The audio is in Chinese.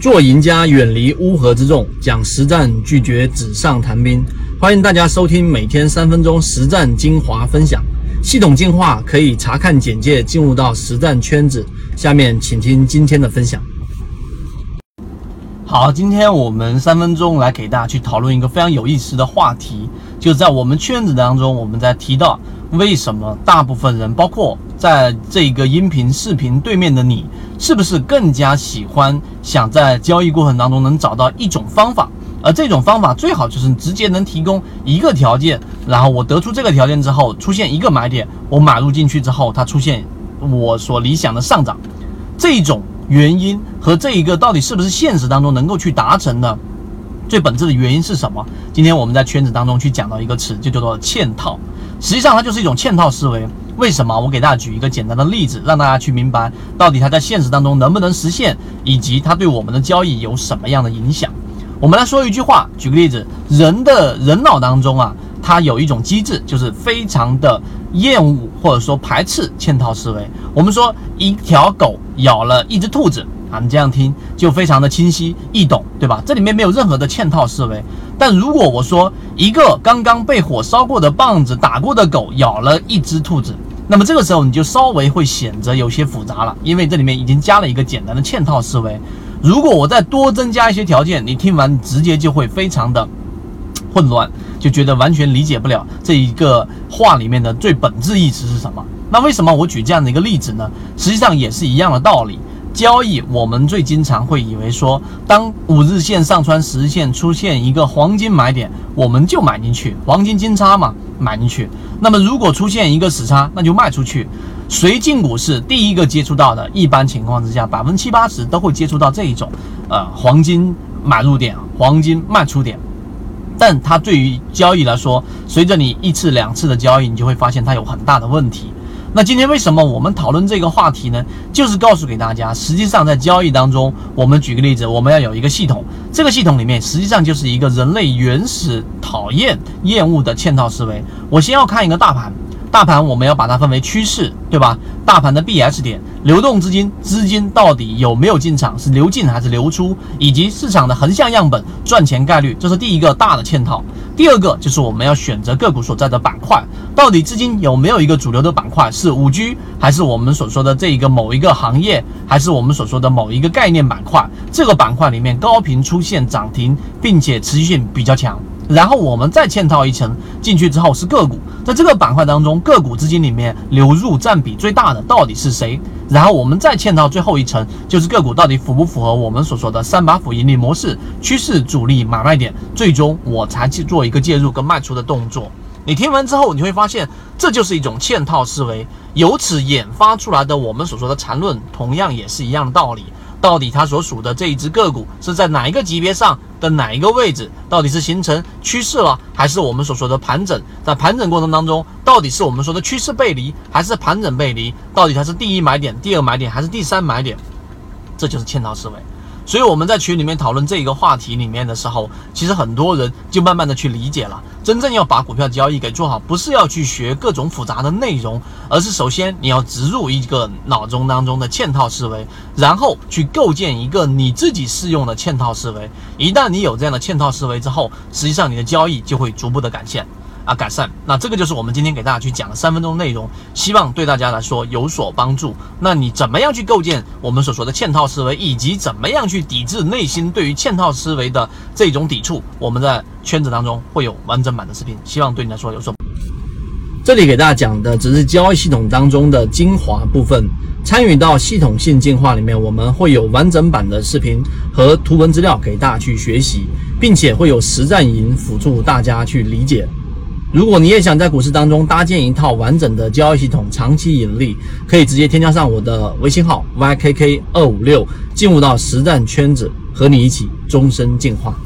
做赢家，远离乌合之众，讲实战，拒绝纸上谈兵。欢迎大家收听每天三分钟实战精华分享。系统进化可以查看简介，进入到实战圈子。下面请听今天的分享。好，今天我们三分钟来给大家去讨论一个非常有意思的话题，就在我们圈子当中，我们在提到为什么大部分人，包括在这个音频视频对面的你，是不是更加喜欢想在交易过程当中能找到一种方法？而这种方法最好就是直接能提供一个条件，然后我得出这个条件之后，出现一个买点，我买入进去之后，它出现我所理想的上涨，这种原因和这一个到底是不是现实当中能够去达成的最本质的原因是什么？今天我们在圈子当中去讲到一个词，就叫做嵌套，实际上它就是一种嵌套思维。为什么？我给大家举一个简单的例子，让大家去明白到底它在现实当中能不能实现，以及它对我们的交易有什么样的影响。我们来说一句话，举个例子，人的人脑当中啊，它有一种机制，就是非常的厌恶或者说排斥嵌套思维。我们说一条狗咬了一只兔子啊，你这样听就非常的清晰易懂，对吧？这里面没有任何的嵌套思维。但如果我说一个刚刚被火烧过的棒子打过的狗咬了一只兔子，那么这个时候你就稍微会显得有些复杂了，因为这里面已经加了一个简单的嵌套思维。如果我再多增加一些条件，你听完直接就会非常的混乱，就觉得完全理解不了这一个话里面的最本质意思是什么。那为什么我举这样的一个例子呢？实际上也是一样的道理。交易我们最经常会以为说，当五日线上穿十日线出现一个黄金买点，我们就买进去，黄金金叉嘛，买进去。那么如果出现一个死叉，那就卖出去。谁进股市第一个接触到的，一般情况之下，百分之七八十都会接触到这一种，呃，黄金买入点，黄金卖出点。但它对于交易来说，随着你一次两次的交易，你就会发现它有很大的问题。那今天为什么我们讨论这个话题呢？就是告诉给大家，实际上在交易当中，我们举个例子，我们要有一个系统，这个系统里面实际上就是一个人类原始讨厌、厌恶的嵌套思维。我先要看一个大盘。大盘我们要把它分为趋势，对吧？大盘的 B S 点，流动资金资金到底有没有进场，是流进还是流出，以及市场的横向样本赚钱概率，这是第一个大的嵌套。第二个就是我们要选择个股所在的板块，到底资金有没有一个主流的板块，是五 G 还是我们所说的这一个某一个行业，还是我们所说的某一个概念板块？这个板块里面高频出现涨停，并且持续性比较强。然后我们再嵌套一层进去之后是个股，在这个板块当中，个股资金里面流入占比最大的到底是谁？然后我们再嵌套最后一层，就是个股到底符不符合我们所说的三把斧盈利模式、趋势、主力、买卖点？最终我才去做一个介入跟卖出的动作。你听完之后，你会发现这就是一种嵌套思维，由此引发出来的我们所说的缠论，同样也是一样的道理。到底它所属的这一只个股是在哪一个级别上的哪一个位置？到底是形成趋势了，还是我们所说的盘整？在盘整过程当中，到底是我们说的趋势背离，还是盘整背离？到底它是第一买点、第二买点，还是第三买点？这就是嵌套思维。所以我们在群里面讨论这一个话题里面的时候，其实很多人就慢慢的去理解了。真正要把股票交易给做好，不是要去学各种复杂的内容，而是首先你要植入一个脑中当中的嵌套思维，然后去构建一个你自己适用的嵌套思维。一旦你有这样的嵌套思维之后，实际上你的交易就会逐步的改善。啊，改善。那这个就是我们今天给大家去讲的三分钟内容，希望对大家来说有所帮助。那你怎么样去构建我们所说的嵌套思维，以及怎么样去抵制内心对于嵌套思维的这种抵触？我们在圈子当中会有完整版的视频，希望对你来说有所。这里给大家讲的只是交易系统当中的精华部分，参与到系统性进化里面，我们会有完整版的视频和图文资料给大家去学习，并且会有实战营辅助大家去理解。如果你也想在股市当中搭建一套完整的交易系统，长期盈利，可以直接添加上我的微信号 ykk 二五六，进入到实战圈子，和你一起终身进化。